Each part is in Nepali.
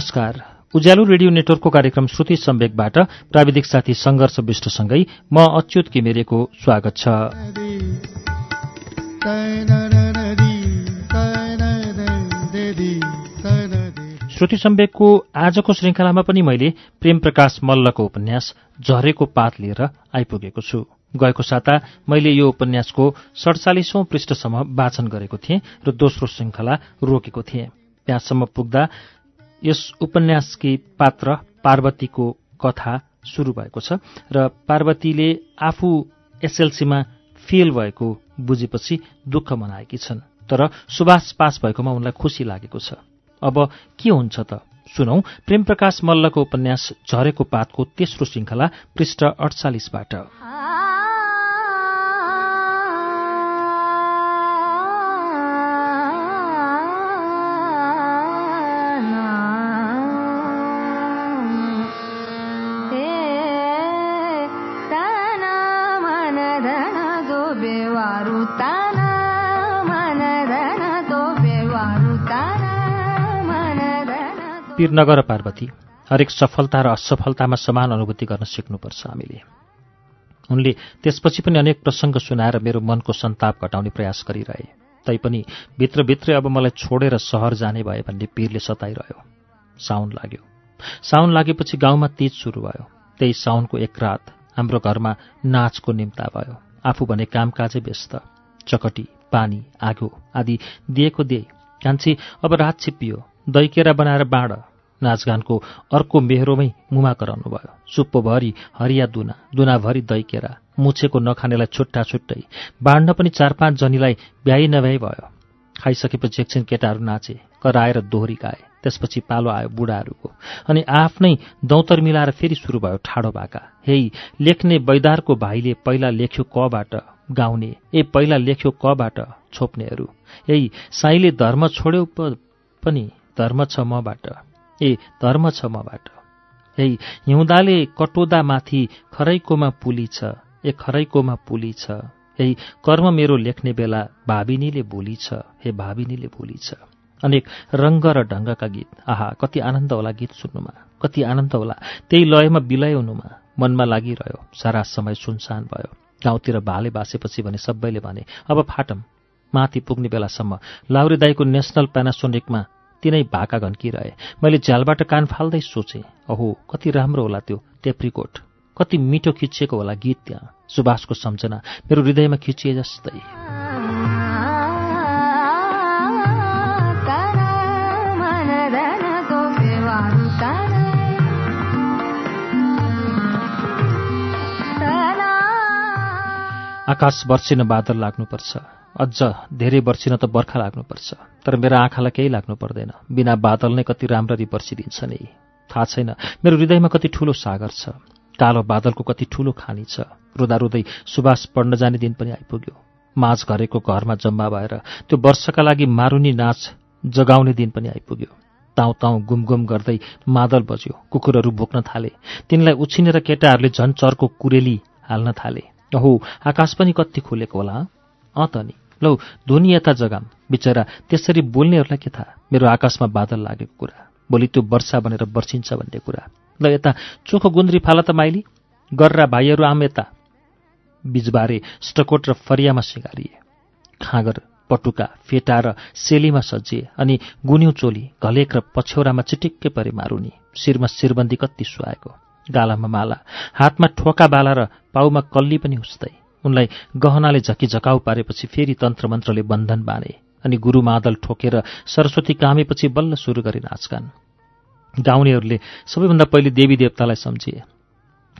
नमस्कार। उज्यालो रेडियो नेटवर्कको कार्यक्रम श्रुति सम्वेकबाट प्राविधिक साथी सङ्घर्ष विष्टसँगै म अच्युत किमेरेको स्वागत छ। श्रुति सम्वेकको आजको श्रृङ्खलामा पनि मैले प्रेम प्रकाश मल्लको उपन्यास झरेको पात लिएर आइपुगेको छु। गएको साता मैले यो उपन्यासको सडचालिसौं पृष्ठसम्म वाचन गरेको थिएँ र दोस्रो श्रृङ्खला रोकेको थिएँ। त्यहाँसम्म पुग्दा यस उपन्यासकी पात्र पार्वतीको कथा सुरु भएको छ र पार्वतीले आफू एसएलसीमा फेल भएको बुझेपछि दुःख मनाएकी छन्। तर सुभाष पास भएकोमा उनलाई खुसी लागेको छ। अब के हुन्छ त? सुनौ प्रेम प्रकाश मल्लको उपन्यास झरेको पातको तेस्रो श्रृङ्खला पृष्ठ अडचालिसबाट नगर पार्वती हरेक सफलता र असफलतामा समान अनुभूति गर्न सिक्नुपर्छ हामीले। उनले त्यसपछि पनि अनेक प्रसङ्ग सुनाएर मेरो मनको सन्ताप घटाउने प्रयास गरिरहे। तैपनि भित्रभित्रै अब मलाई छोडेर सहर जाने भए भन्ने पीरले सताइरह्यो। साउन लाग्यो। साउन लागेपछि गाउँमा तीज सुरु भयो। त्यही साउनको एक रात हाम्रो घरमा नाचको निम्ता भयो। आफू भने कामकाजै व्यस्त। चकटी पानी आगो आदि दिएको दिए। कान्छी अब रात छिप्पियो दैकेरा बनाएर बाँड। नाचगानको अर्को मेहरोमै मुमा कराउनु भयो सुप्पोभरि हरिया दुना दुनाभरि दैकेरा मुछेको नखानेलाई छुट्टा छुट्टै बाँड्न पनि चार पाँच जनीलाई भ्याइ नभ्याइ भयो। खाइसकेपछि एकछिन केटाहरू नाचे कराएर दोहोरी गाए त्यसपछि पालो आयो बुढाहरूको। अनि आफ्नै दौतर मिलाएर फेरि सुरु भयो ठाडो भाका हे लेख्ने बैदारको भाइले पहिला लेख्यो कबाट गाउने ए पहिला लेख्यो कबाट छोप्नेहरू। यही साईले धर्म छोड्यो पनि धर्म छ मबाट। ए धर्म छ मबाट। हे हिउँदाले कटोदामाथि खरैकोमा पुली छ ए खरैकोमा पुली छ। हे कर्म मेरो लेख्ने बेला भाविनीले भोली छ हे भाविनीले भोली छ। अनेक रङ्ग र ढङ्गका गीत। आहा कति आनन्द होला गीत सुन्नुमा कति आनन्द होला। त्यही लयमा विलय हुनुमा मनमा लागिरह्यो सारा समय सुनसान भयो। गाउँतिर भाले बासेपछि भने सबैले भने अब फाटम माथि पुग्ने बेलासम्म लाउरे दाईको नेसनल प्यानासोनिकमा तिनै भाका घन्किरहे मैले झ्यालबाट कान फाल्दै सोचेँ अहो कति राम्रो होला त्यो टेप्रिकोट। कति मिठो खिचिएको होला गीत त्यहाँ। सुभाषको सम्झना मेरो हृदयमा खिचिए जस्तै। आकाश वर्षिन बादल लाग्नुपर्छ। अझ धेरै वर्षिन त बर्खा लाग्नुपर्छ तर मेरो आँखालाई केही लाग्नु पर्दैन। बिना बादल नै कति राम्ररी वर्षिदिन्छ नि। थाहा छैन मेरो हृदयमा कति ठूलो सागर छ। कालो बादलको कति ठूलो खानी छ। रुँदा रुँदै सुबास पढ्न जाने दिन पनि आइपुग्यो। माझ घरेको घरमा जम्मा भएर त्यो वर्षका लागि मारुनी नाच जगाउने दिन पनि आइपुग्यो। ताउँ ताउँ गुमगुम गर्दै मादल बज्यो कुकुरहरू बोक्न थाले। तिनलाई उछिनेर केटाहरूले झन् चर्को कुरेली हाल्न थाले। अहो आकाश पनि कति खुलेको होला अँ त नि लौ धुनी यता जगाम। बिचरा त्यसरी बोल्नेहरूलाई के थाहा? मेरो आकाशमा बादल लागेको कुरा। भोलि त्यो वर्षा बनेर वर्षिन्छ भन्ने कुरा। ल यता चोखो गुन्द्री फाला त माइली। गर्रा भाइहरू आम यता। बिजबारे स्टकोट र फरियामा सिँगारिए। खाँगर पटुका फेटा र सेलीमा सजिए। अनि गुन्यु चोली घलेक र पछ्यौरामा चिटिक्कै परे मारुनी। शिरमा शिरबन्दी कति सुहाएको। गालामा माला। हातमा ठोका बाला र पाउमा कल्ली पनि उस्तै उनलाई गहनाले झकी झकाउ पारेपछि फेरि तन्त्रमन्त्रले बन्धन बाँधे अनि गुरु मादल ठोकेर सरस्वती कामेपछि बल्ल सुरु गरे नाचगान। गाउनेहरूले सबैभन्दा पहिले देवी देवतालाई सम्झिए।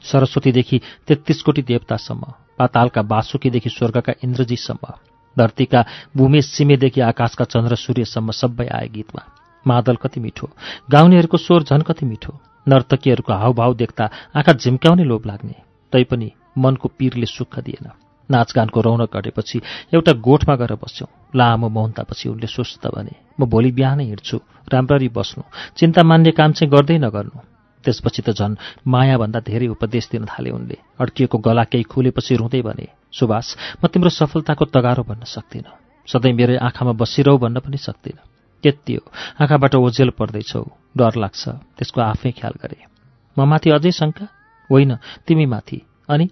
सरस्वतीदेखि तेत्तिस कोटी देवतासम्म पातालका बासुकीदेखि स्वर्गका इन्द्रजीसम्म धरतीका भूमि सिमेदेखि आकाशका चन्द्र सूर्यसम्म सबै आए गीतमा। मादल कति मिठो गाउनेहरूको स्वर झन् कति मिठो नर्तकीहरूको हावभाव देख्दा आँखा झिम्क्याउने लोभ लाग्ने। तैपनि मनको पीरले सुख दिएन। नाचगानको रौनक घटेपछि एउटा गोठमा गएर बस्यौँ। लामो मौनतापछि उनले सुस्त भने म भोलि बिहानै हिँड्छु। राम्ररी बस्नु। चिन्ता मान्ने काम चाहिँ गर्दै नगर्नु। त्यसपछि त झन् मायाभन्दा धेरै उपदेश दिन थाले उनले। अड्किएको गला केही खुलेपछि रुँदै भने सुभाष म तिम्रो सफलताको तगारो भन्न सक्दिनँ। सधैँ मेरो आँखामा बसिरहु भन्न पनि सक्दिनँ। त्यति हो। आँखाबाट ओझेल पर्दैछौ। डर लाग्छ। त्यसको आफै ख्याल गरे। म माथि अझै शङ्का? होइन तिमी माथि। अनि?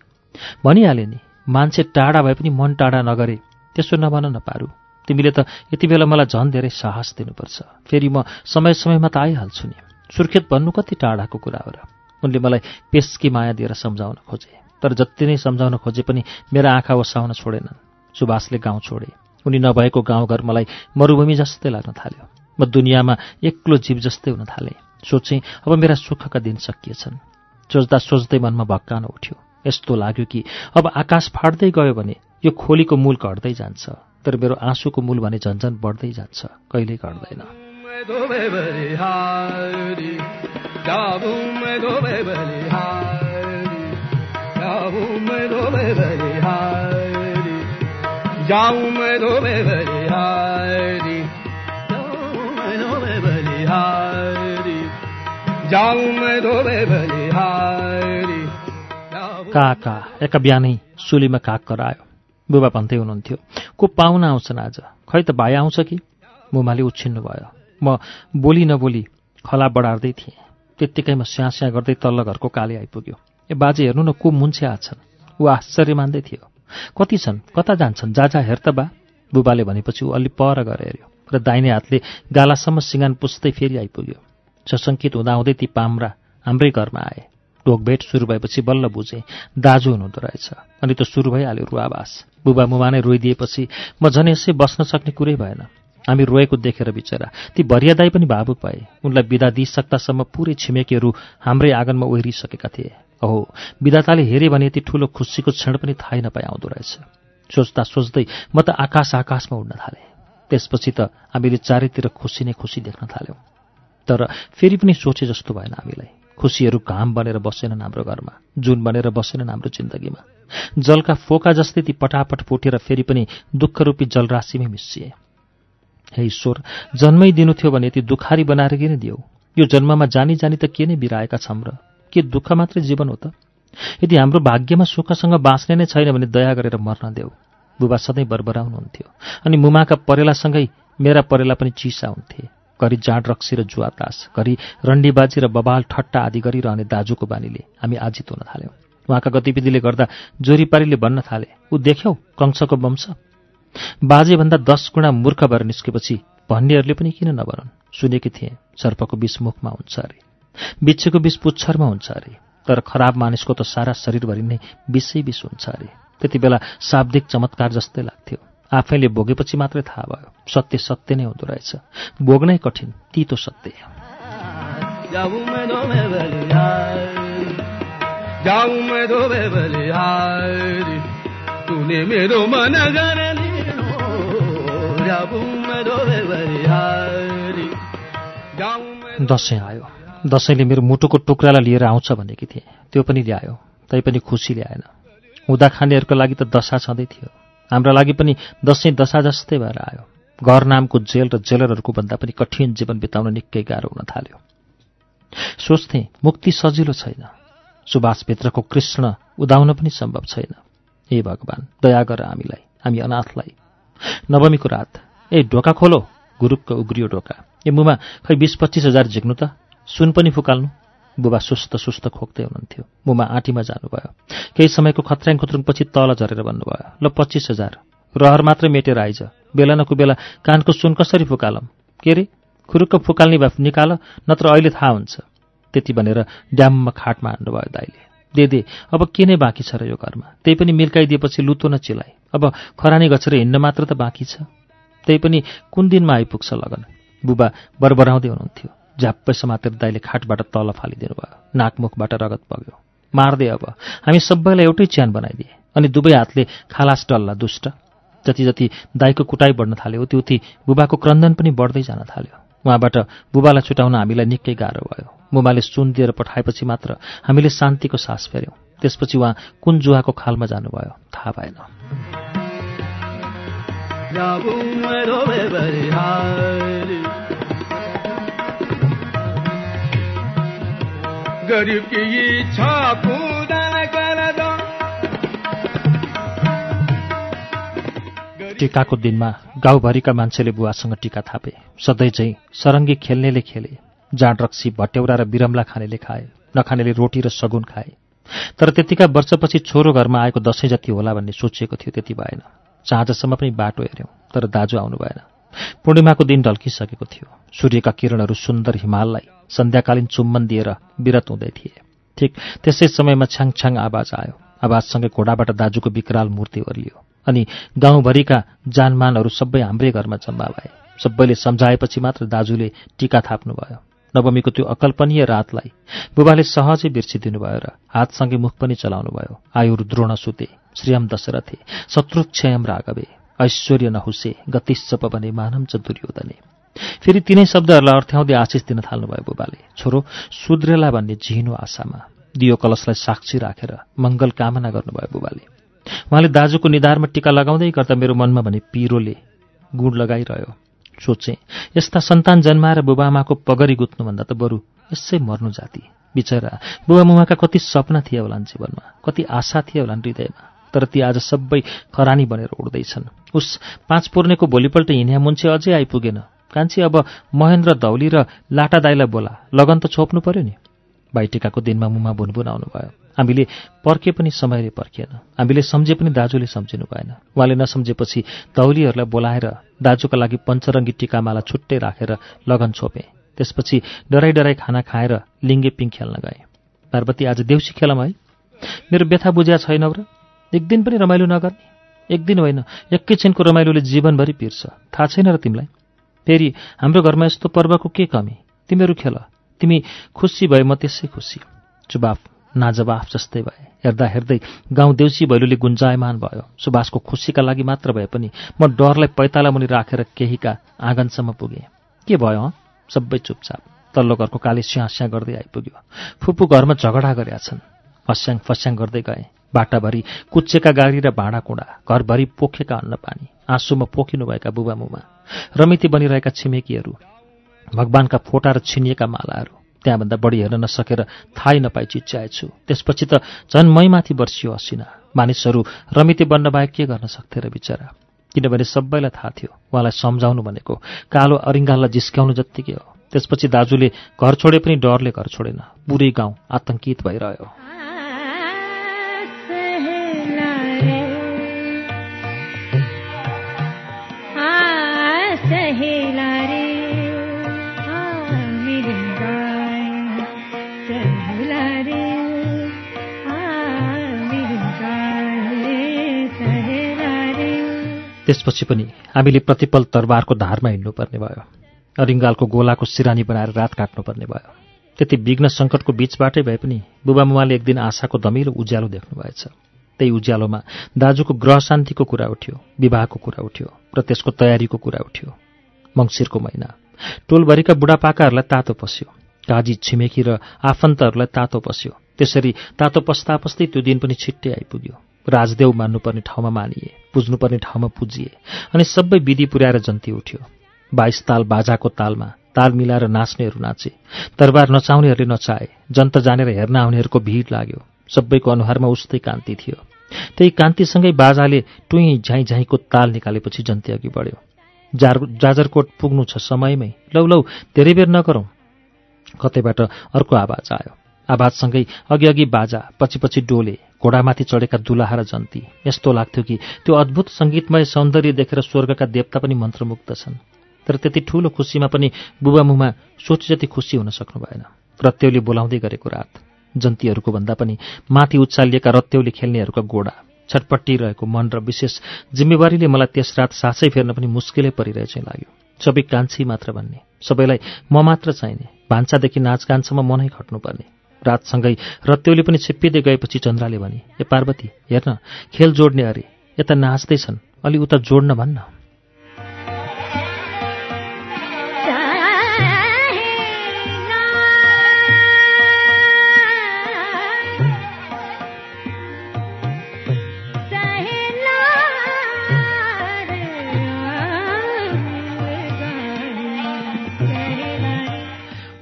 भनिहाले नि मान्छे टाढा भए पनि मन टाढा नगरे त्यसो नभन न पारु तिमीले त यति बेला मलाई झन् धेरै साहस दिनुपर्छ। फेरि म समय समयमा त आइहाल्छु नि। सुर्खेत भन्नु कति टाढाको कुरा हो र। उनले मलाई पेस्की माया दिएर सम्झाउन खोजे। तर जति नै सम्झाउन खोजे पनि मेरा आँखा ओसाउन छोडेनन्। सुभाषले गाउँ छोडे। उनी नभएको गाउँघर मलाई मरुभूमि जस्तै लाग्न थाल्यो। म दुनियाँमा एक्लो जीव जस्तै हुन थालेँ। सोचेँ अब मेरा सुखका दिन सकिएछन्। सोच्दा सोच्दै मनमा भक्कान उठ्यो। यस्तो लाग्यो कि अब आकाश फाट्दै गयो भने यो खोलीको मूल घट्दै जान्छ तर मेरो आँसुको मूल भने झन्झन बढ्दै जान्छ कहिल्यै घट्दैन। जाऊं मैं धोबे बलिहारी काका एका बिहानै सुलीमा काक करायो। बुबा भन्दै हुनुहुन्थ्यो को पाहुना आउँछन् आज? खै त भाइ आउँछ कि? मुमाले उछिन्नु भयो। म बोली नबोली खला बढार्दै थिएँ। त्यत्तिकैमा स्याँ स्याँ गर्दै तल्लो घरको काले आइपुग्यो। ए बाजे हेर्नु न को मुन्छे आछन् ऊ आश्चर्य मान्दै थियो। कति छन्? कता जान्छन्? जा जा हेर त बा। बुबाले भनेपछि ऊ अलि पर गएर हेऱ्यो र दाहिने हातले गालासम्म सिँगान पुस्दै फेरि आइपुग्यो। सशङ्कित हुँदाहुँदै ती पाम्रा हाम्रै घरमा आए। ढोकभेट सुरु भएपछि बल्ल बुझेँ दाजु हुनुहुँदो रहेछ। अनि त सुरु भइहाल्यो रुवाबास बुबा मुमा नै रोइदिएपछि म झन् यसै बस्न सक्ने कुरै भएन। हामी रोएको देखेर बिचरा। ती भरिया दाई पनि भावुक भए उनलाई बिदा दिइसक्दासम्म पुरै छिमेकीहरू हाम्रै आँगनमा ओहिरिसकेका थिए। ओहो विधाताले हेरे भने यति ठूलो खुसीको क्षण पनि थाहै नपाए आउँदो रहेछ। सोच्दा सोच्दै म त आकाश आकाशमा उड्न थालेँ। त्यसपछि त हामीले चारैतिर खुसी नै खुसी देख्न थाल्यौँ। तर फेरि पनि सोचे जस्तो भएन हामीलाई। खुसीहरू घाम बनेर बसेनन् हाम्रो घरमा जुन बनेर बसेनन् हाम्रो जिन्दगीमा। जलका फोका जस्तै ती पटापट फुटेर फेरि पनि दुःखरूपी जलराशिमै मिसिए। हे ईश्वर जन्मै दिनु थियो भने यति दुखारी बनाएर किन दियौ? यो जन्ममा जानी जानी त के नै बिराएका छौँ र? के दुःख मात्रै जीवन हो त? यदि हाम्रो भाग्यमा सुखसँग बाँच्ने नै छैन भने दया गरेर मर्न देऊ। बुबा सधैँ बरबराउनुहुन्थ्यो। अनि मुमाका परेलासँगै मेरा परेला पनि चिसा हुन्थे। घरि जाँड रक्सी र जुवातास घरि रन्डीबाजी र बबाल ठट्टा आदि गरिरहने दाजुको बानीले हामी आजित हुन थाल्यौँ। उहाँका गतिविधिले गर्दा जोरीपारीले भन्न थाले ऊ देख्यौ कंसको वंश। बाजेभन्दा दस गुणा मूर्ख भएर निस्केपछि भन्नेहरूले पनि किन नभनन्? सुनेकी थिएँ सर्पको विष मुखमा हुन्छ अरे बिच्छेको विष पुच्छरमा हुन्छ अरे तर खराब मानिसको त सारा शरीरभरि नै विषै विष हुन्छ अरे। त्यति बेला शाब्दिक चमत्कार जस्तै लाग्थ्यो। आफैले भोगेपछि मात्रै थाहा भयो। सत्य सत्य नै हुँदो रहेछ। भोग्नै कठिन तितो सत्य। दसैँ आयो। दसैँले मेरो मुटुको टुक्रालाई लिएर आउँछ भनेकी थिएँ। त्यो पनि ल्यायो तैपनि खुसी ल्याएन। हुँदा खानेहरूको लागि त दशा छँदै थियो। हाम्रा लागि पनि दसैँ दशा जस्तै भएर आयो। घर नामको जेल र जेलरहरूको भन्दा पनि कठिन जीवन बिताउन निकै गाह्रो हुन थाल्यो। सोच्थेँ मुक्ति सजिलो छैन। सुभाषभित्रको कृष्ण उदाउन पनि सम्भव छैन। ए भगवान् दया गर हामीलाई हामी अनाथलाई। नवमीको रात ए ढोका खोलो गुरुक्क उग्रियो ढोका। ए मुमा खै बिस पच्चिस हजार झिक्नु त? सुन पनि फुकाल्नु। बुबा सुस्त सुस्त खोक्दै हुनुहुन्थ्यो। मुमा आँटीमा जानुभयो। केही समयको खत्र्याङ खुत्रुङपछि तल झरेर भन्नुभयो ल पच्चिस हजार। रहर मात्रै मेटेर आइज। बेला न बेला कानको सुन कसरी फुकालम? के अरे खुरुक्क फुकाल्ने भए निकाल नत्र अहिले थाहा हुन्छ। त्यति भनेर ड्याममा खाटमा हान्नुभयो दाइले दे दे अब के नै बाँकी छ र यो घरमा? त्यही पनि मिर्काइदिएपछि लुतो न चिलाए अब खरानी गछेर हिँड्न मात्र त बाँकी छ। त्यही पनि कुन दिनमा आइपुग्छ लगन? बुबा बरबराउँदै हुनुहुन्थ्यो। झ्याप्पै समातेर दाइले खाटबाट तल फालिदिनु भयो। नाकमुखबाट रगत बग्यो मार्दे अब हामी सबैलाई एउटै च्यान बनाइदिए अनि दुवै हातले खालास डल्ला दुष्ट। जति जति दाईको कुटाइ बढ्न थाल्यो उति उति बुबाको क्रन्दन पनि बढ्दै जान थाल्यो। उहाँबाट बुबालाई छुटाउन हामीलाई निकै गाह्रो भयो। मुमाले सुन दिएर पठाएपछि मात्र हामीले शान्तिको सास फेर्यौँ। त्यसपछि उहाँ कुन जुवाको खालमा जानुभयो थाहा भएन। टिकाको दिनमा गाउँभरिका मान्छेले बुवासँग टिका थापे। सधैँ चाहिँ सरङ्गी खेल्नेले खेले। जाँड रक्सी भट्यौरा र बिरम्ला खानेले खाए। नखानेले रोटी र सगुन खाए। तर त्यतिका वर्षपछि छोरो घरमा आएको दसैँ जति होला भन्ने सोचिएको थियो त्यति भएन। चाँजसम्म पनि बाटो हेऱ्यौँ तर दाजु आउनु भएन। पूर्णिमाको दिन ढल्किसकेको थियो। सूर्यका किरणहरू सुन्दर हिमाललाई सन्ध्याकालीन चुम्बन दिएर विरत हुँदै थिए। ठिक त्यसै समयमा छ्याङ छ्याङ आवाज आयो। आवाजसँगै घोडाबाट दाजुको विकराल मूर्ति ओर्लियो अनि गाउँभरिका जानमानहरू सबै हाम्रै घरमा जम्मा भए। सबैले सम्झाएपछि मात्र दाजुले टिका थाप्नुभयो। नवमीको त्यो अकल्पनीय रातलाई बुबाले सहजै बिर्सिदिनु भयो र हातसँगै मुख पनि चलाउनु भयो आयुर द्रोण सुते श्रीयम दशरथे शत्रुक्षयम रागवे ऐश्वर्य नहुसे गतिश्चप भने मानम च दुर्योधने फेरि तिनै शब्दहरूलाई अर्थ्याउँदै आशिष दिन थाल्नुभयो बुबाले। छोरो सुध्रेला भन्ने झिनो आशामा दियो कलशलाई साक्षी राखेर मङ्गल कामना गर्नुभयो बुबाले। उहाँले दाजुको निधारमा टिका लगाउँदै गर्दा मेरो मनमा भने पिरोले गुण लगाइरह्यो। सोचे यस्ता सन्तान जन्माएर बुबाआमाको पगरी गुत्नुभन्दा त बरु यसै मर्नु जाति। बिचरा बुबामुमाका कति सपना थिए होलान् जीवनमा कति आशा थिए होलान् हृदयमा तर ती आज सबै खरानी बनेर उड्दैछन्। उस पाँच पूर्णेको भोलिपल्ट हिँड्या मुन्छे अझै आइपुगेन। कान्छी अब महेन्द्र धौली र लाटा दाईलाई बोला। लगन त छोप्नु पर्यो नि। भाइटिकाको दिनमा मुमा भुनभुन आउनुभयो। हामीले पर्खे पनि समयले पर्खिएन हामीले सम्झे पनि दाजुले सम्झिनु भएन। उहाँले नसम्झेपछि धौलीहरूलाई बोलाएर दाजुका लागि पञ्चरङ्गी टिकामाला छुट्टै राखेर लगन छोपे। त्यसपछि डराई डराई खाना खाएर लिङ्गे पिङ खेल्न गए। पार्वती आज देउसी खेलम है? मेरो व्यथा बुझ्या छैन र एक दिन पनि रमाइलो नगर्ने। एक दिन होइन एकैछिनको रमाइलोले जीवनभरि पिर्छ। थाहा छैन र तिमीलाई। फेरि हाम्रो घरमा यस्तो पर्वको के कमी? तिमीहरू खेल। तिमी खुसी भए म त्यसै खुसी। जुबाफ नाजवाफ जस्तै भए। हेर्दा हेर्दै गाउँ देउसी भैलोले गुन्जायमान भयो। सुभाषको खुसीका लागि मात्र भए पनि म डरलाई पैताला मुनि राखेर केहीका आँगनसम्म पुगेँ। के भयो सबै चुपचाप। तल्लो घरको काली स्याँ स्याँ गर्दै आइपुग्यो। फुपू घरमा झगडा गरेका छन्। फस्याङ फस्याङ गर्दै गए। बाटाभरि कुच्चेका गाडी र भाँडाकुँडा घरभरि पोखेका अन्न पानी आँसुमा पोखिनुभएका बुबामुमा रमिती बनिरहेका छिमेकीहरू भगवानका फोटा र छिनिएका मालाहरू त्यहाँभन्दा बढी हेर्न नसकेर थाहै नपाई चिच्याएछु। त्यसपछि त झन् मैमाथि बर्सियो असिना। मानिसहरू रमिते बन्न बाहेक के गर्न सक्थे र बिचरा? किनभने सबैलाई थाहा थियो उहाँलाई सम्झाउनु भनेको कालो अरिङ्गाललाई जिस्क्याउनु जत्तिकै हो। त्यसपछि दाजुले घर छोडे पनि डरले घर छोडेन। पुरै गाउँ आतंकित भइरह्यो। त्यसपछि पनि हामीले प्रतिपल तरबारको धारमा हिँड्नुपर्ने भयो। अरिङ्गालको गोलाको सिरानी बनाएर रात काट्नुपर्ने भयो। त्यति विघ्न सङ्कटको बीचबाटै भए पनि बुबामुमाले एक दिन आशाको दमिलो उज्यालो देख्नुभएछ। त्यही उज्यालोमा दाजुको ग्रह शान्तिको कुरा उठ्यो विवाहको कुरा उठ्यो र त्यसको तयारीको कुरा उठ्यो। मङ्सिरको महिना। टोलभरिका बुढापाकाहरूलाई तातो पस्यो। काजी छिमेकी र आफन्तहरूलाई तातो पस्यो। त्यसरी तातो पस्ता पस्दै त्यो दिन पनि छिट्टै आइपुग्यो। राजदेव मान्नुपर्ने ठाउँमा मानिए पुज्नुपर्ने ठाउँमा पुजिए अनि सबै विधि पुर्याएर जन्ती उठ्यो। बाइस ताल बाजाको तालमा ताल मिलाएर नाच्नेहरू नाचे तरबार नचाउनेहरूले नचाए जन्त जानेर हेर्न आउनेहरूको भिड लाग्यो। सबैको अनुहारमा उस्तै कान्ति थियो। त्यही कान्तिसँगै बाजाले टुई झाइ झाइको ताल निकालेपछि जन्ती अघि बढ्यो। जार जाजरकोट पुग्नु छ समयमै। लौ लौ धेरै बेर नगरौँ। कतैबाट अर्को आवाज आयो। आवाजसँगै अघि अघि बाजा पछि पछि डोले। घोडामाथि चढेका दुलाहा र जन्ती। यस्तो लाग्थ्यो कि त्यो अद्भुत सङ्गीतमय सौन्दर्य देखेर स्वर्गका देवता पनि मन्त्रमुक्त छन्। तर त्यति ठूलो खुसीमा पनि बुबामुमा सोच जति खुसी हुन सक्नु भएन। रत्यौली बोलाउँदै गरेको रात जन्तीहरूको भन्दा पनि माथि उचालिएका रत्यौली खेल्नेहरूका गोडा छटपट्टिरहेको मन र विशेष जिम्मेवारीले मलाई त्यस रात सासै फेर्न पनि मुस्किलै परिरहेछ लाग्यो। सबै कान्छी मात्र भन्ने सबैलाई म मात्र चाहिने भान्सादेखि नाचगानसम्म मनै खट्नुपर्ने। रातसँगै रत्यौले पनि छिप्पिँदै गएपछि चन्द्राले भने ए पार्वती हेर्न खेल जोड्ने अरे यता नाच्दैछन् अलि उता जोड्न भन्न।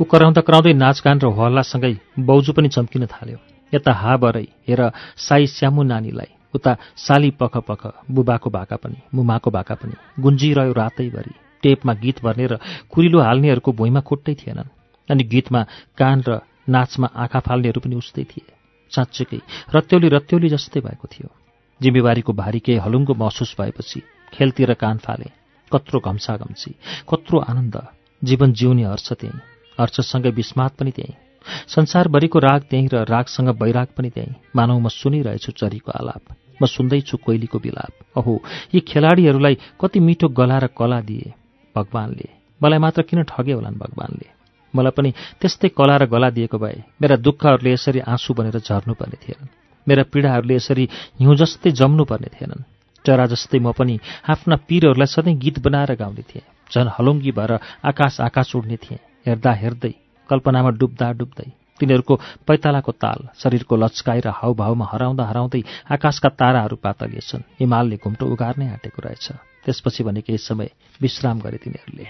कराउँदा कराउँदै नाचगान र हल्लासँगै बौजू पनि चम्किन थाल्यो। यता हा बरै हेर साई श्यामु नानीलाई उता साली पख पख बुबाको भाका पनि मुमाको भाका पनि गुन्जिरह्यो रातैभरि। टेपमा गीत भर्ने र कुरिलो हाल्नेहरूको भुइँमा खुट्टै थिएनन्। अनि गीतमा कान र नाचमा आँखा फाल्नेहरू पनि उस्तै थिए। साँच्चैकै रत्यौली रत्यौली जस्तै भएको थियो। जिम्मेवारीको भारी केही हलुङ्गो महसुस भएपछि खेलतिर कान फाले। कत्रो घम्सा घम्सी कत्रो आनन्द। जीवन जिउने हर्ष त्यहीँ हर्षसँगै विस्मात पनि त्यहीँ। संसारभरिको राग त्यहीँ र रागसँग वैराग पनि त्यहीँ। मानव म सुनिरहेछु चरीको आलाप। म सुन्दैछु कोइलीको बिलाप अहो यी खेलाडीहरूलाई कति मिठो गला र कला दिए भगवानले। मलाई मात्र किन ठगे होलान् भगवानले? मलाई पनि त्यस्तै कला र गला दिएको भए मेरा दुःखहरूले यसरी आँसु बनेर झर्नुपर्ने थिएनन्। मेरा पीडाहरूले यसरी हिउँ जस्तै जम्नुपर्ने थिएनन्। चरा जस्तै म पनि आफ्ना पीरहरूलाई सधैँ गीत बनाएर गाउने थिएँ। झन् हलुङ्गी भएर आकाश आकाश उड्ने थिएँ। हेर्दा हेर्दै कल्पनामा डुब्दा डुब्दै तिनीहरूको पैतालाको ताल शरीरको लच्काएर हाउभाउमा हराउँदा हराउँदै आकाशका ताराहरू पातलिएछन्। हिमालले घुम्टो उगार्नै आँटेको रहेछ। त्यसपछि भने केही समय विश्राम गरे तिनीहरूले।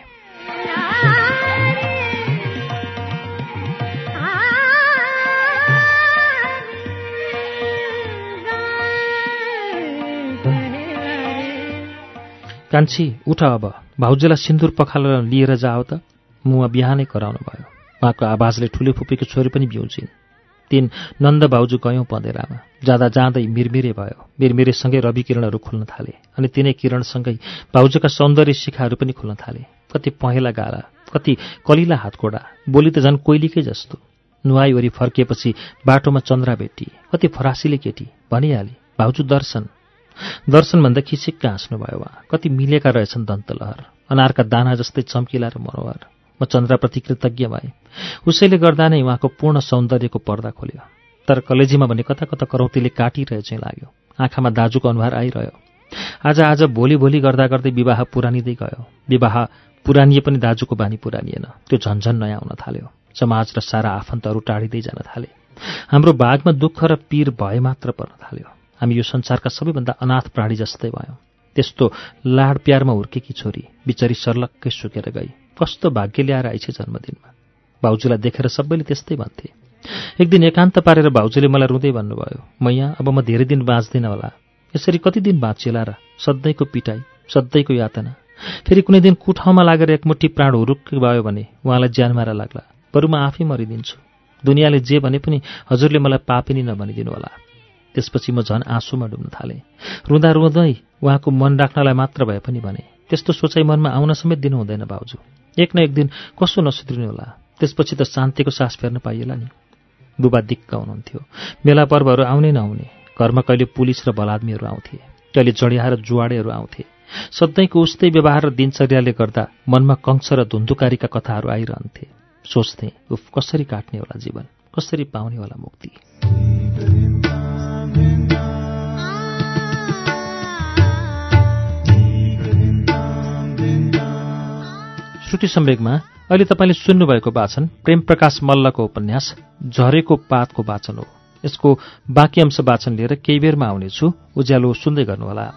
कान्छी उठ अब। भाउजूलाई सिन्दुर पखालेर लिएर जाओ त। मुवा बिहानै कराउनु भयो। उहाँको आवाजले ठुलो फुपीको छोरी पनि बिउजिन्। तिन नन्द भाउजू गयौँ पँधेरामा। जाँदा जाँदै मिरमिरे भयो। मिरमिरेसँगै रवि किरणहरू खुल्न थाले अनि तिनै किरणसँगै भाउजूका सौन्दर्य शिखाहरू पनि खुल्न थाले। कति पहेँला गाला कति कलिला हातकोडा बोली त झन् कोइलीकै जस्तो। नुहाई फर्किएपछि बाटोमा चन्द्रा भेटी कति फरासिले केटी भनिहाले भाउजू दर्शन। दर्शनभन्दा खिसिक्क हाँस्नुभयो उहाँ। कति मिलेका रहेछन् दन्तलहर। अनारका दाना जस्तै चम्किला र मनोहर म चन्द्रप्रति कृतज्ञ भए। उसैले गर्दा नै उहाँको पूर्ण सौन्दर्यको पर्दा खोल्यो। तर कलेजीमा भने कता कता करौतीले काटिरहे चाहिँ लाग्यो। आँखामा दाजुको अनुहार आइरह्यो। आज आज भोलि भोलि गर्दा गर्दै विवाह पुरानिँदै गयो। विवाह पुरानिए पनि दाजुको बानी पुरानिएन। त्यो झन्झन नयाँ आउन थाल्यो। समाज र सारा आफन्तहरू टाढिँदै जान थाले। हाम्रो भागमा दुःख र पीर भए मात्र पर्न थाल्यो। हामी यो संसारका सबैभन्दा अनाथ प्राणी जस्तै भयौँ। त्यस्तो लाड प्यारमा हुर्केकी छोरी बिचरी सर्लक्कै सुकेर गई। कस्तो भाग्य ल्याएर आइछे जन्मदिनमा। भाउजूलाई देखेर सबैले त्यस्तै भन्थे। एक दिन एकान्त पारेर भाउजूले मलाई रुँदै भन्नुभयो मैया अब म धेरै दिन बाँच्दिनँ होला। यसरी कति दिन बाँचिएला र? सधैँको पिटाई सधैँको यातना। फेरि कुनै दिन कुठाउँमा लागेर एकमुठी प्राण हुरुक्क भयो भने उहाँलाई ज्यान मारा लाग्ला। बरु म आफै मरिदिन्छु। दुनियाँले जे भने पनि हजुरले मलाई पापिनी नभनिदिनु होला। त्यसपछि म झन् आँसुमा डुब्न थालेँ। रुँदा रुँदै उहाँको मन राख्नलाई मात्र भए पनि भने त्यस्तो सोचाइ मनमा आउन समेत दिनु हुँदैन भाउजू एक न एक दिन कसो नसुध्रिनु होला? त्यसपछि त शान्तिको सास फेर्न पाइएला नि। बुबा दिक्क हुनुहुन्थ्यो। मेला पर्वहरू आउने नआउने। घरमा कहिले पुलिस र बलादमीहरू आउँथे। कहिले जडिया र जुवाडेहरू आउँथे। सधैँको उस्तै व्यवहार र दिनचर्याले गर्दा मनमा कंश र धुन्धुकारीका कथाहरू आइरहन्थे। सोच्थे उफ कसरी काट्ने होला जीवन? कसरी पाउने होला मुक्ति? श्रुति सम्वेकमा अहिले तपाईँले सुन्नुभएको वाचन प्रेम प्रकाश मल्लको उपन्यास झरेको पातको वाचन हो। यसको बाँकी अंश वाचन लिएर केही बेरमा आउनेछु। उज्यालो सुन्दै गर्नुहोला।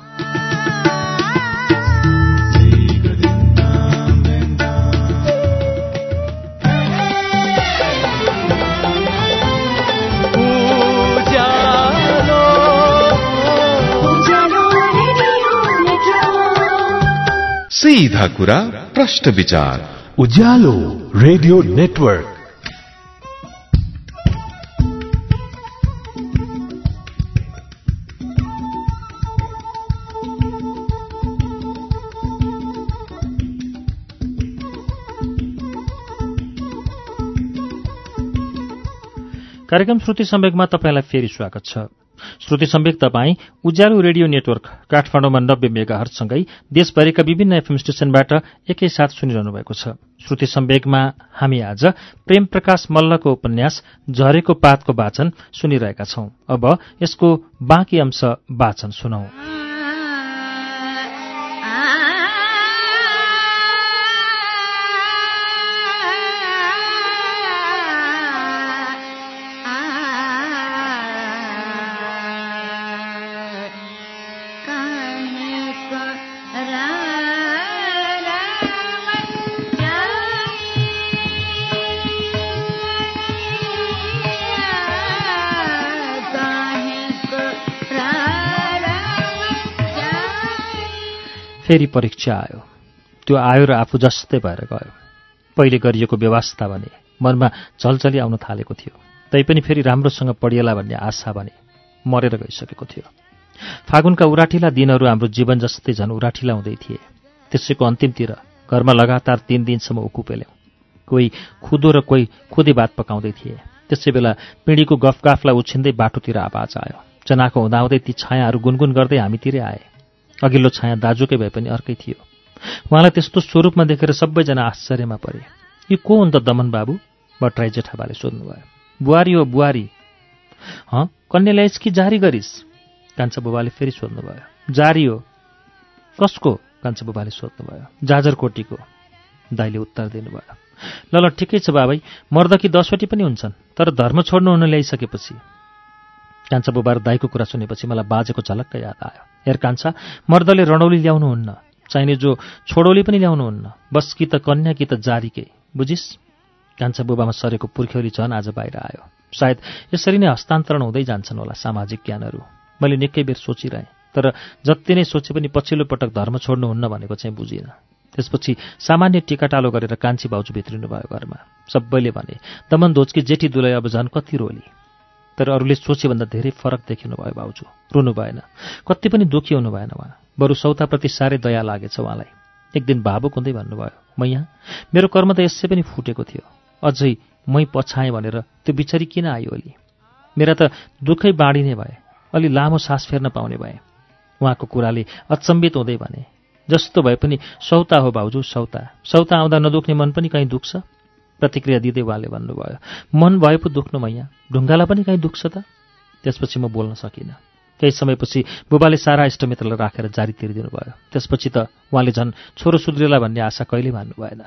सीधा कुरा प्रश्न विचार। Ujyaalo radio network. कार्यक्रम श्रुति सम्वेकमा तपाईँलाई फेरि स्वागत छ। श्रुति सम्वेक तपाईँ उज्यालो रेडियो नेटवर्क काठमाडौँमा नब्बे मेगा हर्चसँगै देशभरिका विभिन्न एफएम स्टेशनबाट एकैसाथ सुनिरहनु भएको छ। श्रुति सम्वेकमा हामी आज प्रेम प्रकाश मल्लको उपन्यास झरेको पातको वाचन सुनिरहेका छौं। अब यसको बाँकी अंश वाचन सुनौ। फेरि परीक्षा आयो। त्यो आयो र आफू जस्तै भएर गयो। पहिले गरिएको व्यवस्था भने मनमा झलझली आउन थालेको थियो। तैपनि फेरि राम्रोसँग पढिएला भन्ने आशा भने मरेर गइसकेको थियो। फागुनका उराठिला दिनहरू हाम्रो जीवन जस्तै झन् उराठिला हुँदै थिए। त्यसैको अन्तिमतिर घरमा लगातार तिन दिनसम्म उकु पेल्यौँ। कोही खुदो र कोही खुदै भात पकाउँदै थिए। त्यसै बेला पिँढीको गफगाफलाई उछिन्दै बाटोतिर आवाज आयो। जनाको हुँदाहुँदै ती छायाहरू गुनगुन गर्दै हामीतिरै आए। अघिल्लो छाया दाजुकै भए पनि अर्कै थियो। उहाँलाई त्यस्तो स्वरूपमा देखेर सबैजना आश्चर्यमा परे। यो को हुन् त दमन बाबु? भट्टराई जेठाबाले सोध्नुभयो। बुहारी हो बुहारी। हँ कन्या ल्याइस् कि जारी गरिस्? कान्छा बुबाले फेरि सोध्नुभयो। जारी हो। कसको? कान्छा बुबाले सोध्नुभयो। जाजरकोटीको। दाइले उत्तर दिनुभयो। ल ल ठिकै छ बाबै मर्द कि दसवटी पनि हुन्छन् तर धर्म छोड्नु हुन ल्याइसकेपछि। कान्छा बुबा र दाईको कुरा सुनेपछि मलाई बाजेको झलक्क याद आयो। हेर कान्छा मर्दले रणौली ल्याउनुहुन्न चाहिने जो छोडौली पनि ल्याउनुहुन्न बस कि त कन्या कि त जारीकै बुझिस् कान्छा बुबामा सरेको पुर्ख्यौली झन् आज बाहिर आयो। सायद यसरी नै हस्तान्तरण हुँदै जान्छन् होला सामाजिक ज्ञानहरू। मैले निकै बेर सोचिरहेँ तर जति नै सोचे पनि पछिल्लो पटक धर्म छोड्नुहुन्न भनेको चाहिँ बुझिनँ। त्यसपछि सामान्य टिकाटालो गरेर कान्छी भाउजू भित्रिनु भयो घरमा। सबैले भने दमन धोचकी जेठी दुलै अब झन् कति रोली? तर अरूले सोचेभन्दा धेरै फरक देखिनु भयो भाउजू रुनु भएन। कति पनि दुःखी हुनु भएन उहाँ। बरु सौताप्रति साह्रै दया लागेछ उहाँलाई। एक दिन भावुक हुँदै भन्नुभयो म यहाँ? मेरो कर्म त यसै पनि फुटेको थियो। अझै मै पछाएँ भनेर त्यो बिचरी किन आयो अलि? मेरा त दुःखै बाँडिने भए अलि लामो सास फेर्न पाउने भए। उहाँको कुराले अचम्बित हुँदै भने जस्तो भए पनि सौता हो भाउजू सौता। सौता आउँदा नदुख्ने मन पनि कहीँ दुख्छ? प्रतिक्रिया दिँदै उहाँले भन्नुभयो मन भए पो दुख्नु मैया ढुङ्गालाई पनि कहीँ दुख्छ त? त्यसपछि म बोल्न सकिनँ। केही समयपछि बुबाले सारा इष्टमित्रलाई राखेर जारी तिरिदिनु भयो त्यसपछि त उहाँले झन् छोरो सुध्रेला भन्ने आशा कहिले मान्नु भएन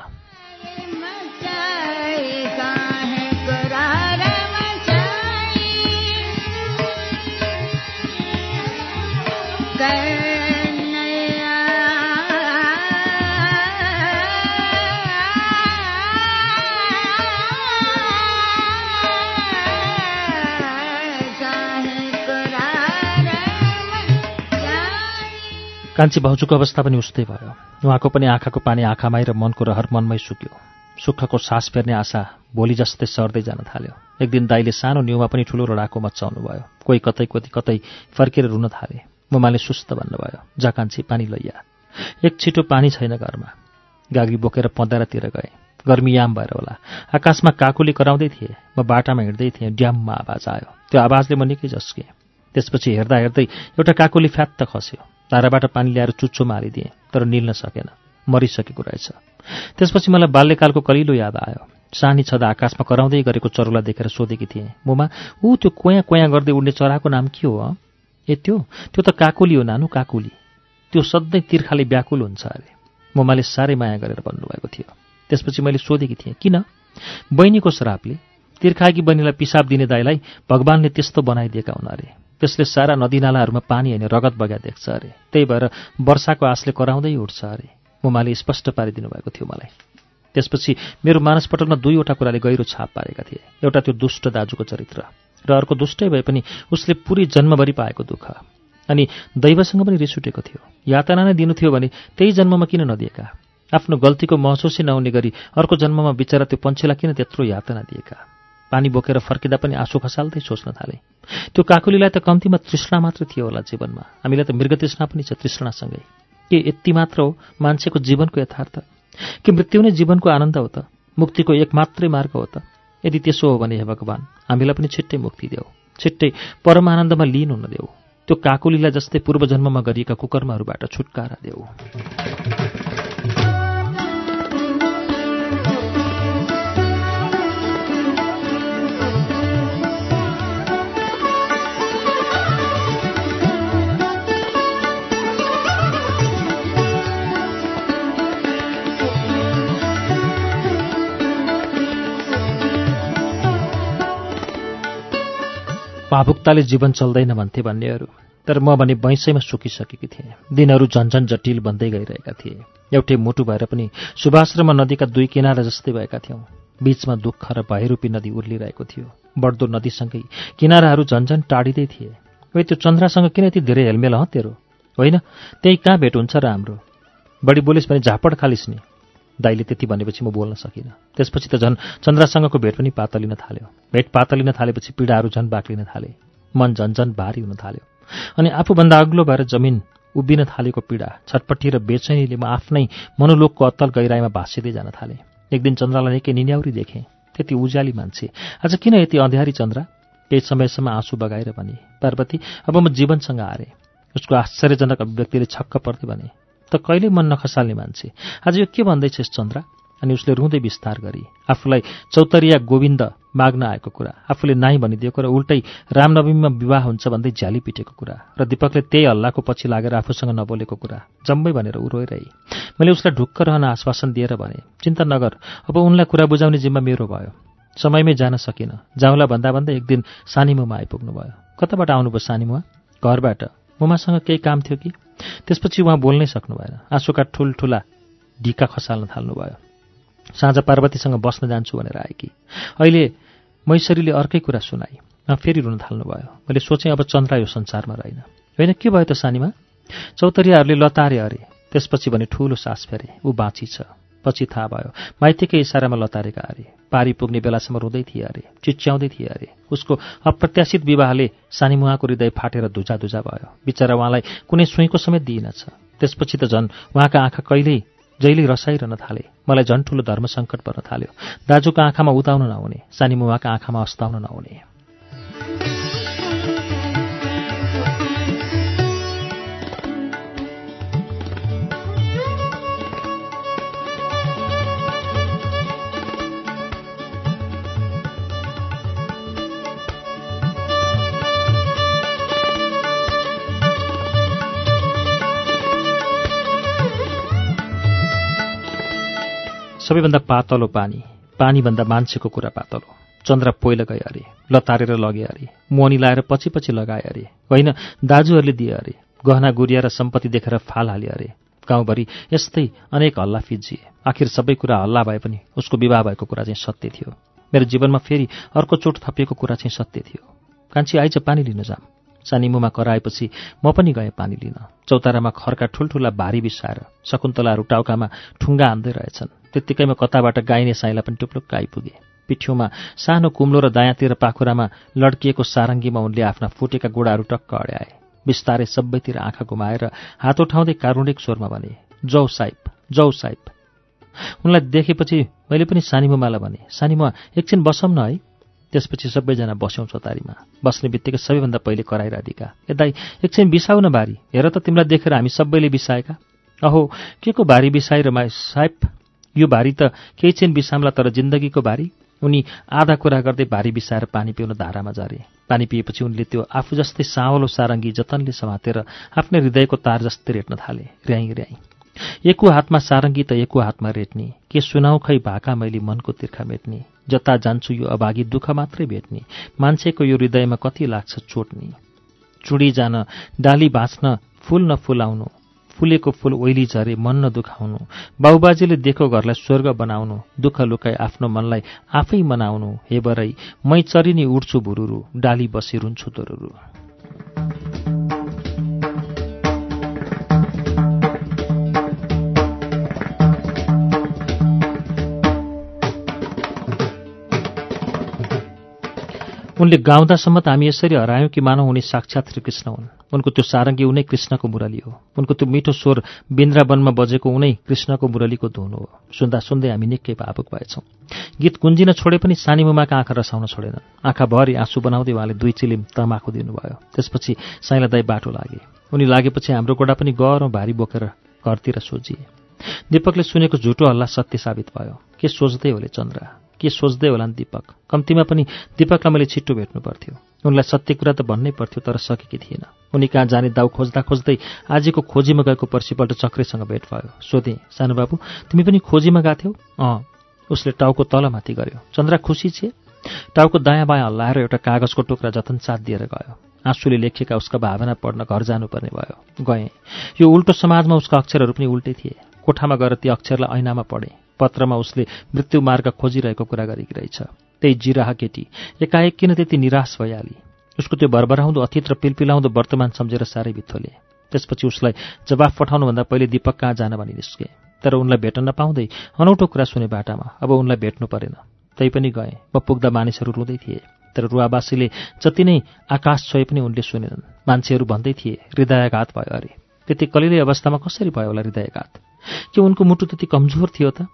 कान्छी भाउजूको अवस्था पनि उस्तै भयो। उहाँको पनि आँखाको पानी आँखामै र मनको रहर मनमै सुक्यो। सुखको सास फेर्ने आशा भोलि जस्तै सर्दै जान थाल्यो। एक दिन दाईले सानो न्युमा पनि ठुलो रडाको मचाउनु भयो। कोही कतै कति कतै फर्केर रुन थाले। मुमाले सुस्त भन्नुभयो जा कान्छी पानी लैया। एक छिटो पानी छैन घरमा। गागी बोकेर पँधारातिर गए। गर्मी याम भएर होला। आकाशमा काकुले कराउँदै थिए। म बाटामा हिँड्दै थिएँ। ड्याममा आवाज आयो। त्यो आवाजले म निकै झस्केँ त्यसपछि हेर्दा हेर्दै एउटा काकुली फ्यात्त खस्यो। धाराबाट पानी ल्याएर चुच्चोमा हालिदिएँ तर निल्न सकेन मरिसकेको रहेछ। त्यसपछि मलाई बाल्यकालको कलिलो याद आयो। सानी छँदा आकाशमा कराउँदै गरेको चरुला देखेर सोधेकी थिएँ मुमा ऊ त्यो कोया कोया गर्दै उड्ने चराको नाम के हो ए त्यो त्यो त काकुली हो नानु काकुली। त्यो सधैँ तिर्खाले व्याकुल हुन्छ अरे। मुमाले साह्रै माया गरेर भन्नुभएको थियो। त्यसपछि मैले सोधेकी थिएँ किन? बहिनीको श्रापले तिर्खाकी बहिनीलाई पिसाब दिने दाईलाई भगवान्ले त्यस्तो बनाइदिएका हुन् अरे। त्यसले सारा नदीनालाहरूमा पानी होइन रगत बग्या देख्छ अरे। त्यही भएर वर्षाको आशले कराउँदै उठ्छ अरे। मुमाले स्पष्ट पारिदिनु भएको थियो मलाई। त्यसपछि मेरो मानसपटलमा दुईवटा कुराले गहिरो छाप पारेका थिए। एउटा त्यो दुष्ट दाजुको चरित्र र अर्को दुष्टै भए पनि उसले पुरै जन्मभरि पाएको दुःख। अनि दैवसँग पनि रिस उठेको थियो। यातना नै दिनु थियो भने त्यही जन्ममा किन नदिएका? आफ्नो गल्तीको महसुसै नहुने गरी अर्को जन्ममा बिचरा त्यो पन्छीलाई किन त्यत्रो यातना दिएका? पानी बोकेर फर्किँदा पनि आँसु खसाल्दै सोच्न थाले। त्यो काकुलीलाई त कम्तीमा तृष्णा मात्र थियो होला जीवनमा। हामीलाई त मृग तृष्णा पनि छ तृष्णासँगै। के यति मात्र हो मान्छेको जीवनको यथार्थ? कि मृत्यु नै जीवनको आनन्द हो त? मुक्तिको एक मात्रै मार्ग हो त? यदि त्यसो हो भने हे भगवान् हामीलाई पनि छिट्टै मुक्ति देऊ। छिट्टै परमानन्दमा लिन हुन देऊ। त्यो काकुलीलाई जस्तै पूर्वजन्ममा गरिएका कुकर्महरूबाट छुटकारा देऊ। भावुकताले जीवन चल्दैन भन्थे भन्नेहरू। तर म भने बैंसैमा सुकिसकेकी थिएँ। दिनहरू झन्झन जटिल बन्दै गइरहेका थिए। एउटै मुटु भएर पनि सुभाष र म नदीका दुई किनारा जस्तै भएका थियौँ। बीचमा दुःख र भयरूपी नदी उर्लिरहेको थियो। बढ्दो नदीसँगै किनाराहरू झन्झन टाढिँदै थिए। वै त्यो चन्द्रासँग किन यति धेरै हेलमेल हँ तेरो? होइन त्यही कहाँ भेट हुन्छ र हाम्रो? बढी बोलिस् भने झापड खालिस् नि। दाईले त्यति भनेपछि म बोल्न सकिनँ। त्यसपछि त झन् चन्द्रासँगको भेट पनि पातलिन थाल्यो। भेट पातलिन थालेपछि पीडाहरू झन् बाक्लिन थाले। मन झन् झन् भारी हुन थाल्यो। अनि आफूभन्दा अग्लो भएर जमिन उभिन थालेको पीडा छटपट्टि र बेचैनीले म आफ्नै मनोलोकको अत्तल गहिराईमा भाँसिँदै जान थालेँ। एक दिन चन्द्रलाई निकै निन्याउरी देखेँ। त्यति उज्याली मान्छे। आज किन यति अँध्यारी चन्द्र? केही समयसम्म आँसु बगाएर भने पार्वती अब म जीवनसँग हारेँ। उसको आश्चर्यजनक अभिव्यक्तिले छक्क पर्दै भने त कहिले मन नखसाल्ने मान्छे? आज यो के भन्दैछस् चन्द्र? अनि उसले रुँदै विस्तार गरी आफूलाई चौतरिया गोविन्द माग्न आएको कुरा आफूले नाइ भनिदिएको र उल्टै रामनवमीमा विवाह हुन्छ भन्दै झ्याली पिटेको कुरा र दीपकले त्यही हल्लाको पछि लागेर आफूसँग नबोलेको कुरा जम्मै भनेर ऊ रोइरहे। मैले उसलाई ढुक्क रहन आश्वासन दिएर भने चिन्ता नगर अब उनलाई कुरा बुझाउने जिम्मा मेरो भयो। समयमै जान सकिनँ। जाउँला भन्दा भन्दै एक दिन सानीमुमा आइपुग्नु भयो कताबाट आउनुभयो सानीमुवा? घरबाट। मुमासँग केही काम थियो कि? त्यसपछि उहाँ बोल्नै सक्नु भएन। आँसुका ठुल्ठुला ढिका खसाल्न थाल्नुभयो। साँझ पार्वतीसँग बस्न जान्छु भनेर आएकी अहिले मैसरीले अर्कै कुरा सुनाई। उहाँ फेरि रुन थाल्नुभयो। मैले सोचेँ अब चन्द्रा यो संसारमा रहेन। होइन के भयो त सानीमा? चौतरियाहरूले लतारे अरे। त्यसपछि भने ठुलो सास फेरे। ऊ बाँची छ। पछि थाहा भयो माइतीकै इसारामा लतारेका अरे पारी पुग्ने बेलासम्म रुँदै थिए अरे चिच्याउँदै थिए अरे उसको अप्रत्याशित विवाहले सानीमुहाको हृदय फाटेर धुजा धुजा भयो। बिचरा उहाँलाई कुनै सुईको समेत दिइनछ। त्यसपछि त झन् उहाँका आँखा कहिल्यै जहिले रसाइरहन थाले मलाई झन् ठुलो धर्म सङ्कट पर्न थाल्यो। दाजुको आँखामा उताउन नहुने सानीमुहाका आँखामा अस्ताउन नहुने। सबैभन्दा पातलो पानी पानीभन्दा मान्छेको कुरा पातलो। चन्द्र पोइल गए अरे लतारेर लगे अरे मोनी लाएर पछि पछि लगाए अरे होइन दाजुहरूले दिए अरे गहना गुडिया र सम्पत्ति देखेर फाल हाले अरे। गाउँभरि यस्तै अनेक हल्ला फिजिए। आखिर सबै कुरा हल्ला भए पनि उसको विवाह भएको कुरा चाहिँ सत्य थियो। मेरो जीवनमा फेरि अर्को चोट थपिएको कुरा चाहिँ सत्य थियो। कान्छी आइज पानी लिन जाम। सानिमुमा कराएपछि म पनि गएँ पानी लिन। चौतारामा खरका ठुल्ठुला भारी बिसाएर शकुन्तलाहरू टाउकामा ठुङ्गा हान्दै रहेछन्। त्यत्तिकैमा कताबाट गाइने साइला पनि टुप्लुक्क आइपुगे। पिठ्यौमा सानो कुम्लो र दायाँतिर पाखुरामा लड्किएको सारङ्गीमा उनले आफ्ना फुटेका गोडाहरू टक्क अड्याए। बिस्तारै सबैतिर आँखा घुमाएर हात उठाउँदै कारुणिक स्वरमा भने जौ साइप जौ साइप। उनलाई देखेपछि मैले पनि सानीमुमालाई भने सानीमुमा एकछिन बसौँ न है। त्यसपछि सबैजना बस्यौँ चौतारीमा बस्ने बित्तिकै सबैभन्दा पहिले कराइराधिका दाई एकछिन बिसाउ न बारी। हेर त तिमीलाई देखेर हामी सबैले बिसाएका। अहो के को भारी बिसाइ र साहेब यो भारी त केही छिन बिसाम्ला तर जिन्दगीको भारी उनी आधा कुरा गर्दै भारी बिसाएर पानी पिउन धारामा झरे। पानी पिएपछि उनले त्यो आफू जस्तै सावलो सारङ्गी जतनले समातेर आफ्नै हृदयको तार जस्तै रेट्न थाले। र्याई र्याई एको हातमा सारङ्गी त एको हातमा रेट्ने। के सुनाउ खै भाका मैले मनको तिर्खा मेट्ने। जता जान्छु यो अभागी दुःख मात्रै भेट्ने। मान्छेको यो हृदयमा कति लाग्छ चोट्ने। चुडी जान डाली बाँच्न फुल नफुलाउनु। फुलेको फुल ओइली झरे मन नदुखाउनु बाबुबाजेले देखो घरलाई स्वर्ग बनाउनु दुःख लुकाई आफ्नो मनलाई आफै मनाउनु। हे बरै मै चरिनी उड्छु भुरुरु डाली बसी रुन्छु तरुरु उनले गाउँदासम्म त हामी यसरी हरायौँ कि मानौ उनी साक्षात् श्रीकृष्ण हुन्। उनको त्यो सारङ्गी उनै कृष्णको मुरली हो। उनको त्यो मिठो स्वर वृन्दावनमा बजेको उनै कृष्णको मुरलीको धुन हो। सुन्दा सुन्दै हामी निकै भावुक भएछौँ। गीत कुन्जिन छोडे पनि सानी मुमाका आँखा रसाउन छोडेनन् आँखाभरि आँसु बनाउँदै उहाँले दुई चिलिम तमाखु दिनुभयो। त्यसपछि साइला दाई बाटो लागे। उनी लागेपछि हाम्रो गोडा पनि गह्रो भारी बोकेर घरतिर सोझिए। दीपकले सुनेको झुटो हल्ला सत्य साबित भयो। के सोच्दै होले चन्द्र? के सोच्दै होलान् दिपक? कम्तीमा पनि दिपकलाई मैले छिट्टो भेट्नु पर्थ्यो। उनलाई सत्य कुरा त भन्नै पर्थ्यो तर सकेकी थिएन। उनी कहाँ जाने दाउ खोज्दा खोज्दै आजको खोजीमा गएको पर्सिपल्ट चक्रेसँग भेट भयो। सोधेँ सानुबाबु तिमी पनि खोजीमा गएको थियौ? अँ। उसले टाउको तलमाथि गर्यो। चन्द्रा खुसी छे? टाउको दायाँ बायाँ हल्लाएर एउटा कागजको टुक्रा जतन साथ दिएर गयो। आँसुले लेखिएका उसका भावना पढ्न घर जानुपर्ने भयो। गएँ। यो उल्टो समाजमा उसका अक्षरहरू पनि उल्टै थिए। कोठामा गएर ती अक्षरलाई ऐनामा पढेँ। पत्रमा उसले मृत्यु मार्ग खोजिरहेको कुरा गरेकी रहेछ। त्यही जिराहा केटी। एकाएक किन त्यति निराश भइहाली? उसको त्यो भरभराउँदो अतीत र पिलपिलाउँदो वर्तमान सम्झेर साह्रै बित्थोले त्यसपछि उसलाई जवाफ पठाउनुभन्दा पहिले दीपक कहाँ जान भनी निस्के। तर उनलाई भेट्न नपाउँदै अनौठो कुरा सुने बाटामा अब उनलाई भेट्नु परेन। तैपनि गए। म पुग्दा मानिसहरू रुँदै थिए। तर रुवावासीले जति नै आकाश छोए पनि उनले सुनेनन्। मान्छेहरू भन्दै थिए हृदयघात भयो अरे। त्यति कलिलै अवस्थामा कसरी भयो होला हृदयघात? के उनको मुटु त्यति कमजोर थियो त?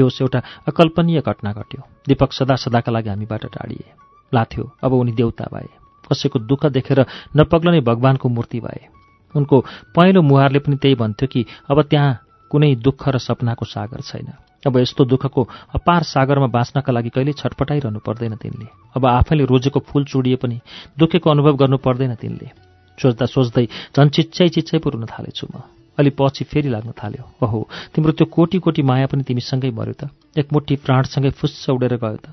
होस् एउटा अकल्पनीय घटना घट्यो। दीपक सदा सदाका लागि हामीबाट टाढिए। लाथ्यो अब उनी देउता भए। कसैको दुःख देखेर नपग्लने भगवानको मूर्ति भए। उनको पहेँलो मुहारले पनि त्यही भन्थ्यो कि अब त्यहाँ कुनै दुःख र सपनाको सागर छैन। अब यस्तो दुःखको अपार सागरमा बाँच्नका लागि कहिल्यै छटपटाइरहनु पर्दैन तिनले। अब आफैले रोजेको फूल चुडिए पनि दुःखेको अनुभव गर्नु पर्दैन तिनले। सोच्दा सोच्दै झन् चिच्चै चिच्चै पो रुन थालेछु म। अलि पछि फेरि लाग्न थाल्यो। ओहो तिम्रो त्यो कोटी कोटी माया पनि तिमीसँगै मऱ्यो त। एकमुठी प्राणसँगै फुस्स उडेर गयो त।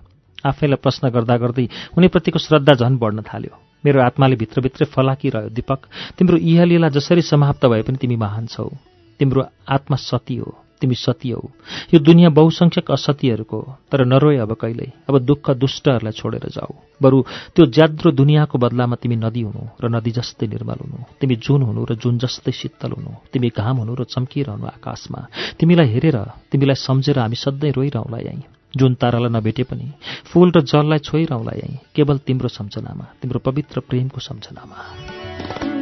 आफैलाई प्रश्न गर्दा गर्दै उनीप्रतिको श्रद्धा झन् बढ्न थाल्यो। मेरो आत्माले भित्रभित्रै फलाकिरह्यो दीपक। तिम्रो इहलीला जसरी समाप्त भए पनि तिमी महान छौ। तिम्रो आत्मा सती हो। तिमी सती हौ। यो दुनियाँ बहुसङ्ख्यक असतीहरूको हो। तर नरोए अब कहिल्यै। अब दुःख दुष्टहरूलाई छोडेर जाऊ। बरु त्यो ज्याद्रो दुनियाँको बदलामा तिमी नदी हुनु र नदी जस्तै निर्मल हुनु। तिमी जुन हुनु र जुन जस्तै शीतल हुनु। तिमी घाम हुनु र चम्किरहनु आकाशमा। तिमीलाई हेरेर तिमीलाई सम्झेर हामी सधैँ रोइरहँला यहीँ। जुन तारालाई नभेटे पनि फूल र जललाई छोइरहँला यहीँ। केवल तिम्रो सम्झनामा तिम्रो पवित्र प्रेमको सम्झनामा।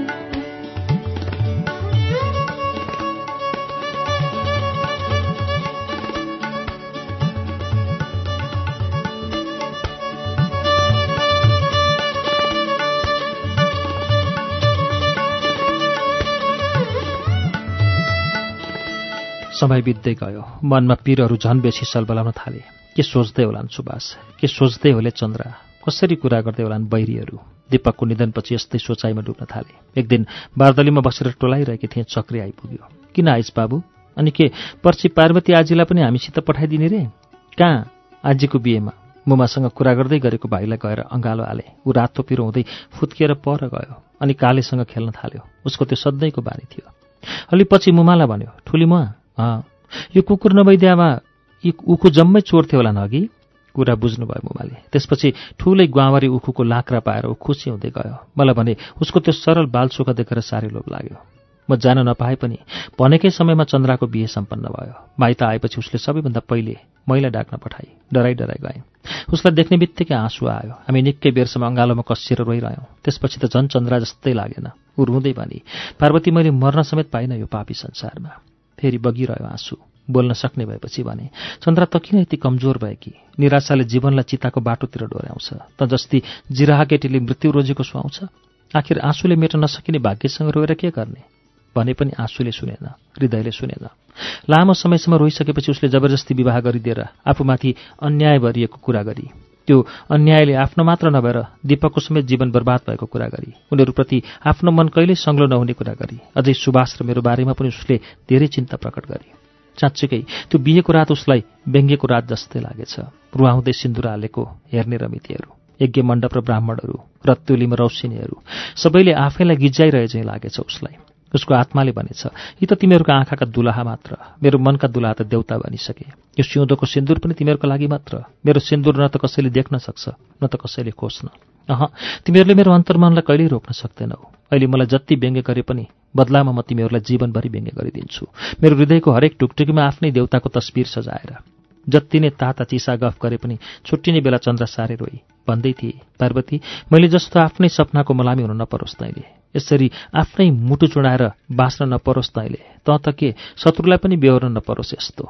समय बित्दै गयो। मनमा पीरहरू झन् बेसी सलबलाउन थाले। के सोच्दै होलान् सुभाष? के सोच्दै होले चन्द्रा? कसरी कुरा गर्दै होलान् बैरीहरू? दीपकको निधनपछि यस्तै सोचाइमा डुब्न थाले। एक दिन बारदलीमा बसेर टोलाइरहेकी थिएँ चक्री आइपुग्यो। किन आइस बाबु? अनि के पर्सि पार्वती आजीलाई पनि हामीसित पठाइदिने रे? कहाँ? आजीको बिहेमा। मुमासँग कुरा गर्दै गरेको भाइलाई गएर अँगालो हाले। ऊ रातो पिरो हुँदै फुत्किएर पर गयो अनि कालेसँग खेल्न थाल्यो। उसको त्यो सधैँको बानी थियो। अलि पछि मुमालाई भन्यो ठुली मुवा यो कुकुर नभइदियामा यी उखु जम्मै चोर्थ्यो होला अघि कुरा बुझ्नुभयो मुमाले। त्यसपछि ठुलै गुवावरी उखुको लाक्रा पाएर ऊ खुसी हुँदै गयो। मलाई भने उसको त्यो सरल बालसुख देखेर साह्रै लोभ लाग्यो। म जान नपाए पनि भनेकै समयमा चन्द्राको बिहे सम्पन्न भयो। माइत आएपछि उसले सबैभन्दा पहिले मैला डाक्न पठाई। डराइ डराइ गएँ। उसलाई देख्ने बित्तिकै आँसु आयो। हामी निकै बेरसम्म अँगालोमा कसिएर रोइरह्यौँ। त्यसपछि त झन् चन्द्रा जस्तै लागेन। ऊ रुँदै भने पार्वती मैले मर्न समेत पाइनँ यो पापी संसारमा। फेरि बगिरह्यो आँसु। बोल्न सक्ने भएपछि भने चन्द्रा त किन यति कमजोर भए कि? निराशाले जीवनलाई चिताको बाटोतिर डोर्याउँछ। त जस्ती जिराहा केटीले मृत्यु रोजेको सुहाउँछ आखिर आँसुले मेट्न नसकिने भाग्यसँग रोएर के गर्ने? भने पनि आँसुले सुनेन हृदयले सुनेन। लामो समयसम्म रोइसकेपछि उसले जबरजस्ती विवाह गरिदिएर आफूमाथि अन्याय भरिएको कुरा गरी त्यो अन्यायले आफ्नो मात्र नभएर दीपकको समेत जीवन बर्बाद भएको कुरा गरी उनीहरूप्रति आफ्नो मन कहिल्यै सङ्लो नहुने कुरा गरी अझै सुभाष र मेरो बारेमा पनि उसले धेरै चिन्ता प्रकट गरे। साँच्चीकै त्यो बिहेको रात उसलाई व्यङ्ग्यको रात जस्तै लागेछ। रुवाउँदै सिन्दुर हालेको हेर्ने रमितीहरू यज्ञ मण्डप र ब्राह्मणहरू रत्तुलीमा रौसिनेहरू सबैले आफैलाई गिज्जाइरहे चाहिँ लागेछ उसलाई। उसको आत्माले भनेछ यी त तिमीहरूका आँखाका दुलाहा मात्र मेरो मनका दुलाहा त देउता बनिसके। यो सिउँदोको सिन्दुर पनि तिमीहरूको लागि मात्र मेरो सिन्दुर न त कसैले देख्न सक्छ न त कसैले खोज्न। अह तिमीहरूले मेरो अन्तर्मनलाई कहिल्यै रोक्न सक्दैनौ। अहिले मलाई जति व्यङ्ग्य गरे पनि बदलामा म तिमीहरूलाई जीवनभरि व्यङ्ग्य गरिदिन्छु। मेरो हृदयको हरेक टुकटुकीमा आफ्नै देउताको तस्बिर सजाएर। जति नै ताता चिसा गफ गरे पनि छुट्टिने बेला चन्द्र सारे रोई। भन्दै थिए पार्वती मैले जस्तो आफ्नै सपनाको मलामी हुन नपरोस् तैँले। यसरी आफ्नै मुटु चुडाएर बाँच्न नपरोस् तैँले। त त के? शत्रुलाई पनि बेहोर्न नपरोस् यस्तो।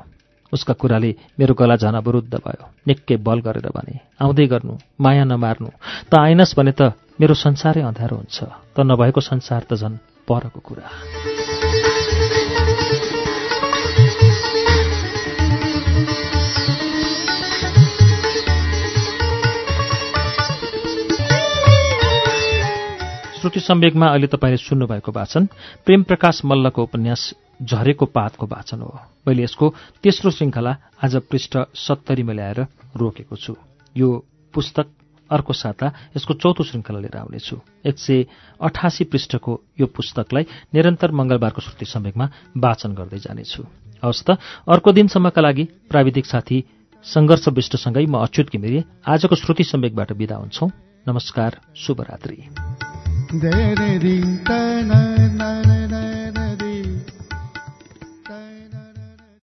उसका कुराले मेरो गला झन अवरुद्ध भयो। निकै बल गरेर भने आउँदै गर्नु माया नमार्नु। त आइनस् भने त मेरो संसारै अँध्यारो हुन्छ। त नभएको संसार त झन् परको कुरा। श्रुति सम्वेकमा अहिले तपाईँले सुन्नुभएको वाचन प्रेम प्रकाश मल्लको उपन्यास झरेको पातको वाचन हो। मैले यसको तेस्रो श्रृङ्खला आज पृष्ठ सत्तरीमा ल्याएर रोकेको छु। यो पुस्तक अर्को साता यसको चौथो श्रृङ्खला लिएर आउनेछु। एक सय अठासी पृष्ठको यो पुस्तकलाई निरन्तर मङ्गलबारको श्रुति सम्वेकमा वाचन गर्दै जानेछु। हवस् त अर्को दिनसम्मका लागि प्राविधिक साथी सङ्घर्ष विष्टसँगै म अच्युत घिमिरे आजको श्रुति सम्वेकबाट विदा हुन्छौ। नमस्कार शुभरात्री। रे रि तन